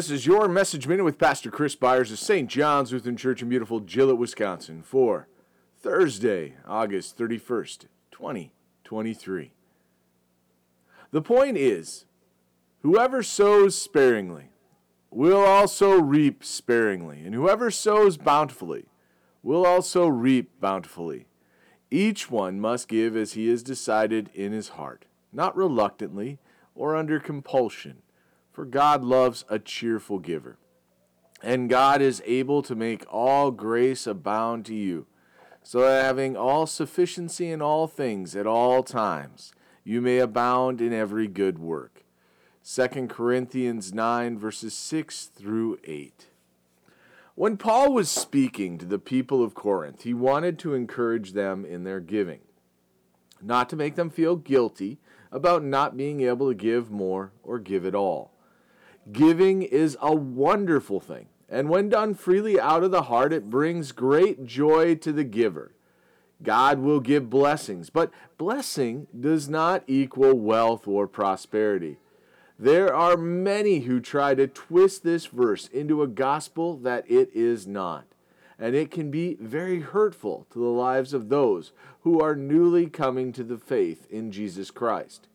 This is your message minute with Pastor Chris Byars of St. John's Lutheran Church in beautiful Gillett, Wisconsin for Thursday, August 31st, 2023. The point is, whoever sows sparingly will also reap sparingly, and whoever sows bountifully will also reap bountifully. Each one must give as he has decided in his heart, not reluctantly or under compulsion for God loves a cheerful giver. And God is able to make all grace abound to you, so that having all sufficiency in all things at all times, you may abound in every good work. 2 Corinthians 9, verses 6 through 8. When Paul was speaking to the people of Corinth, he wanted to encourage them in their giving, not to make them feel guilty about not being able to give more or give at all. Giving is a wonderful thing, and when done freely out of the heart, it brings great joy to the giver. God will give blessings, but blessing does not equal wealth or prosperity. There are many who try to twist this verse into a gospel that it is not, and it can be very hurtful to the lives of those who are newly coming to the faith in Jesus Christ.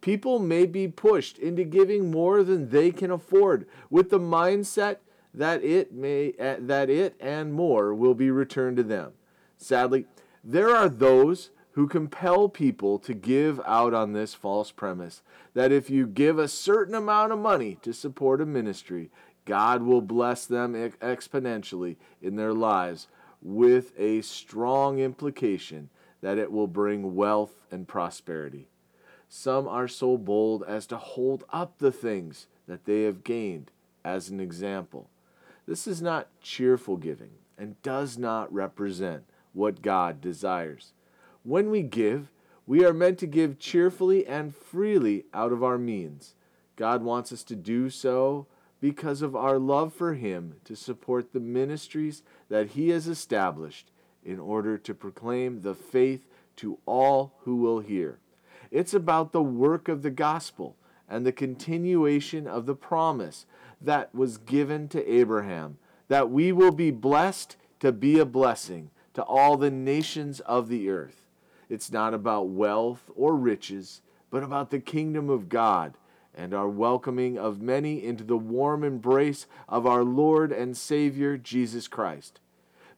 People may be pushed into giving more than they can afford with the mindset that it may uh, that it and more will be returned to them. Sadly, there are those who compel people to give out on this false premise that if you give a certain amount of money to support a ministry, God will bless them exponentially in their lives with a strong implication that it will bring wealth and prosperity. Some are so bold as to hold up the things that they have gained as an example. This is not cheerful giving and does not represent what God desires. When we give, we are meant to give cheerfully and freely out of our means. God wants us to do so because of our love for Him to support the ministries that He has established in order to proclaim the faith to all who will hear. It's about the work of the gospel and the continuation of the promise that was given to Abraham that we will be blessed to be a blessing to all the nations of the earth. It's not about wealth or riches, but about the kingdom of God and our welcoming of many into the warm embrace of our Lord and Savior Jesus Christ.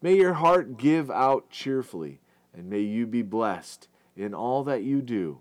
May your heart give out cheerfully, and may you be blessed in all that you do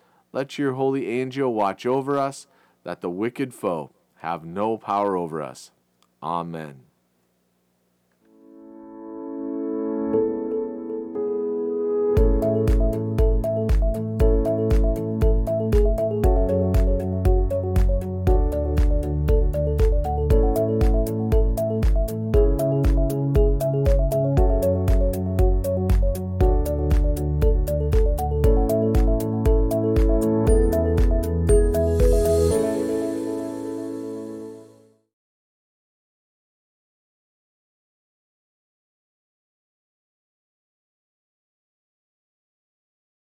let your holy angel watch over us, that the wicked foe have no power over us. Amen.